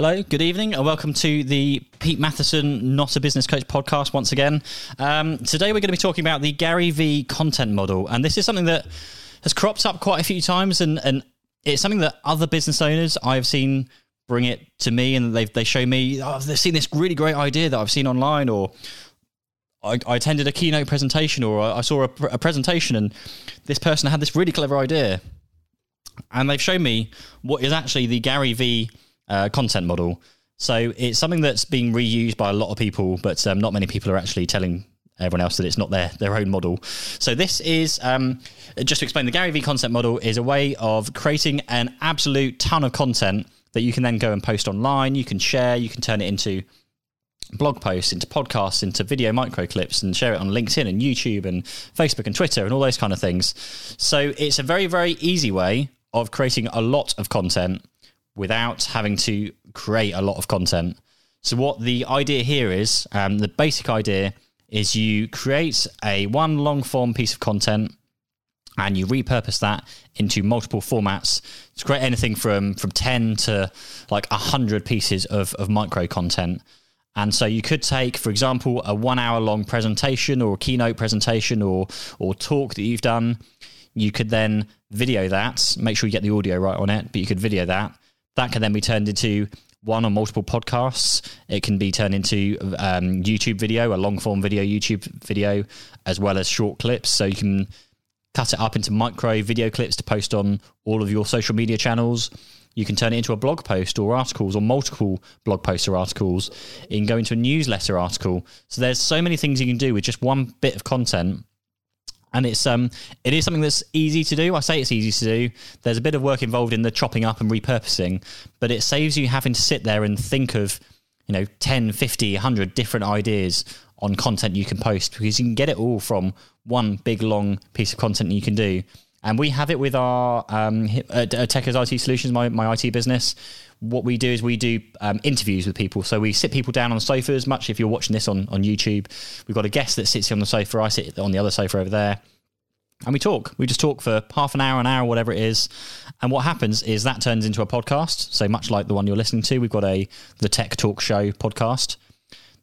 Hello, good evening, and welcome to the Pete Matheson Not a Business Coach podcast once again. Um, today we're going to be talking about the Gary V content model, and this is something that has cropped up quite a few times, and, and it's something that other business owners I've seen bring it to me, and they they show me oh, they've seen this really great idea that I've seen online, or I, I attended a keynote presentation, or I, I saw a, a presentation, and this person had this really clever idea, and they've shown me what is actually the Gary V uh, content model. So it's something that's being reused by a lot of people, but um, not many people are actually telling everyone else that it's not their their own model. So this is um, just to explain the Gary V content model is a way of creating an absolute ton of content that you can then go and post online. You can share. You can turn it into blog posts, into podcasts, into video micro clips, and share it on LinkedIn and YouTube and Facebook and Twitter and all those kind of things. So it's a very very easy way of creating a lot of content without having to create a lot of content. So, what the idea here is um, the basic idea is you create a one long form piece of content and you repurpose that into multiple formats to create anything from from 10 to like 100 pieces of, of micro content. And so you could take for example a one hour long presentation or a keynote presentation or or talk that you've done. You could then video that make sure you get the audio right on it but you could video that that can then be turned into one or multiple podcasts. It can be turned into um, YouTube video, a long form video, YouTube video, as well as short clips. So you can cut it up into micro video clips to post on all of your social media channels. You can turn it into a blog post or articles or multiple blog posts or articles. You can go into a newsletter article. So there's so many things you can do with just one bit of content and it's um it is something that's easy to do. I say it's easy to do. There's a bit of work involved in the chopping up and repurposing, but it saves you having to sit there and think of, you know, 10, 50, 100 different ideas on content you can post because you can get it all from one big long piece of content you can do. And we have it with our um, uh, Techers IT Solutions, my, my IT business what we do is we do um, interviews with people. So we sit people down on sofas. Much if you're watching this on, on YouTube, we've got a guest that sits here on the sofa. I sit on the other sofa over there. And we talk. We just talk for half an hour, an hour, whatever it is. And what happens is that turns into a podcast. So much like the one you're listening to, we've got a the Tech Talk Show podcast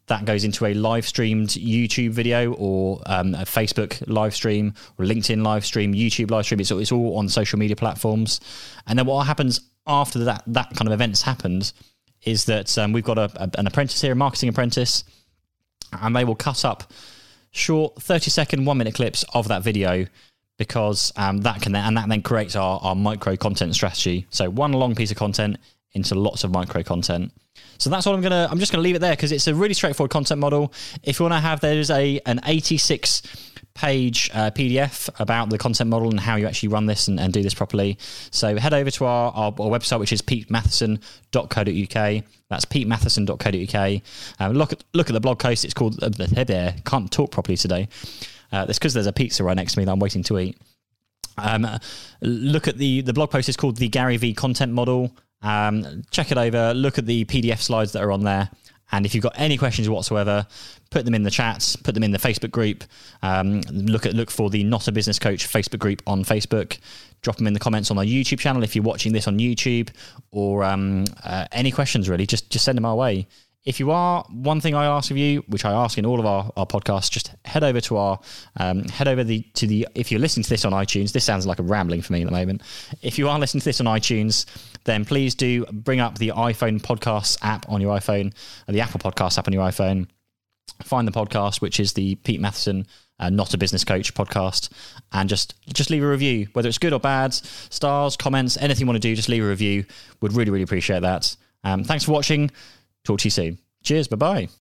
that goes into a live streamed YouTube video or um, a Facebook live stream or LinkedIn live stream, YouTube live stream. It's, it's all on social media platforms. And then what happens after that that kind of events happened is that um, we've got a, a, an apprentice here, a marketing apprentice, and they will cut up short 30 second, one minute clips of that video because um, that can then, and that then creates our, our micro content strategy. So one long piece of content into lots of micro content. So that's what I'm gonna. I'm just gonna leave it there because it's a really straightforward content model. If you want to have, there's a an 86 page uh, PDF about the content model and how you actually run this and, and do this properly. So head over to our, our, our website, which is petematheson.co.uk. That's petematheson.co.uk. Um, look at look at the blog post. It's called uh, there. Can't talk properly today. Uh, it's because there's a pizza right next to me that I'm waiting to eat. Um, look at the the blog post. is called the Gary V content model. Um, check it over. Look at the PDF slides that are on there. And if you've got any questions whatsoever, put them in the chats, put them in the Facebook group. Um, look at look for the Not a Business Coach Facebook group on Facebook. Drop them in the comments on our YouTube channel if you're watching this on YouTube, or um, uh, any questions really. Just just send them our way. If you are, one thing I ask of you, which I ask in all of our, our podcasts, just head over to our um, head over the to the if you're listening to this on iTunes, this sounds like a rambling for me at the moment. If you are listening to this on iTunes, then please do bring up the iPhone podcasts app on your iPhone, or the Apple Podcast app on your iPhone. Find the podcast, which is the Pete Matheson uh, not a business coach podcast and just just leave a review whether it's good or bad stars comments anything you want to do just leave a review would really really appreciate that um, thanks for watching Talk to you soon. Cheers. Bye bye.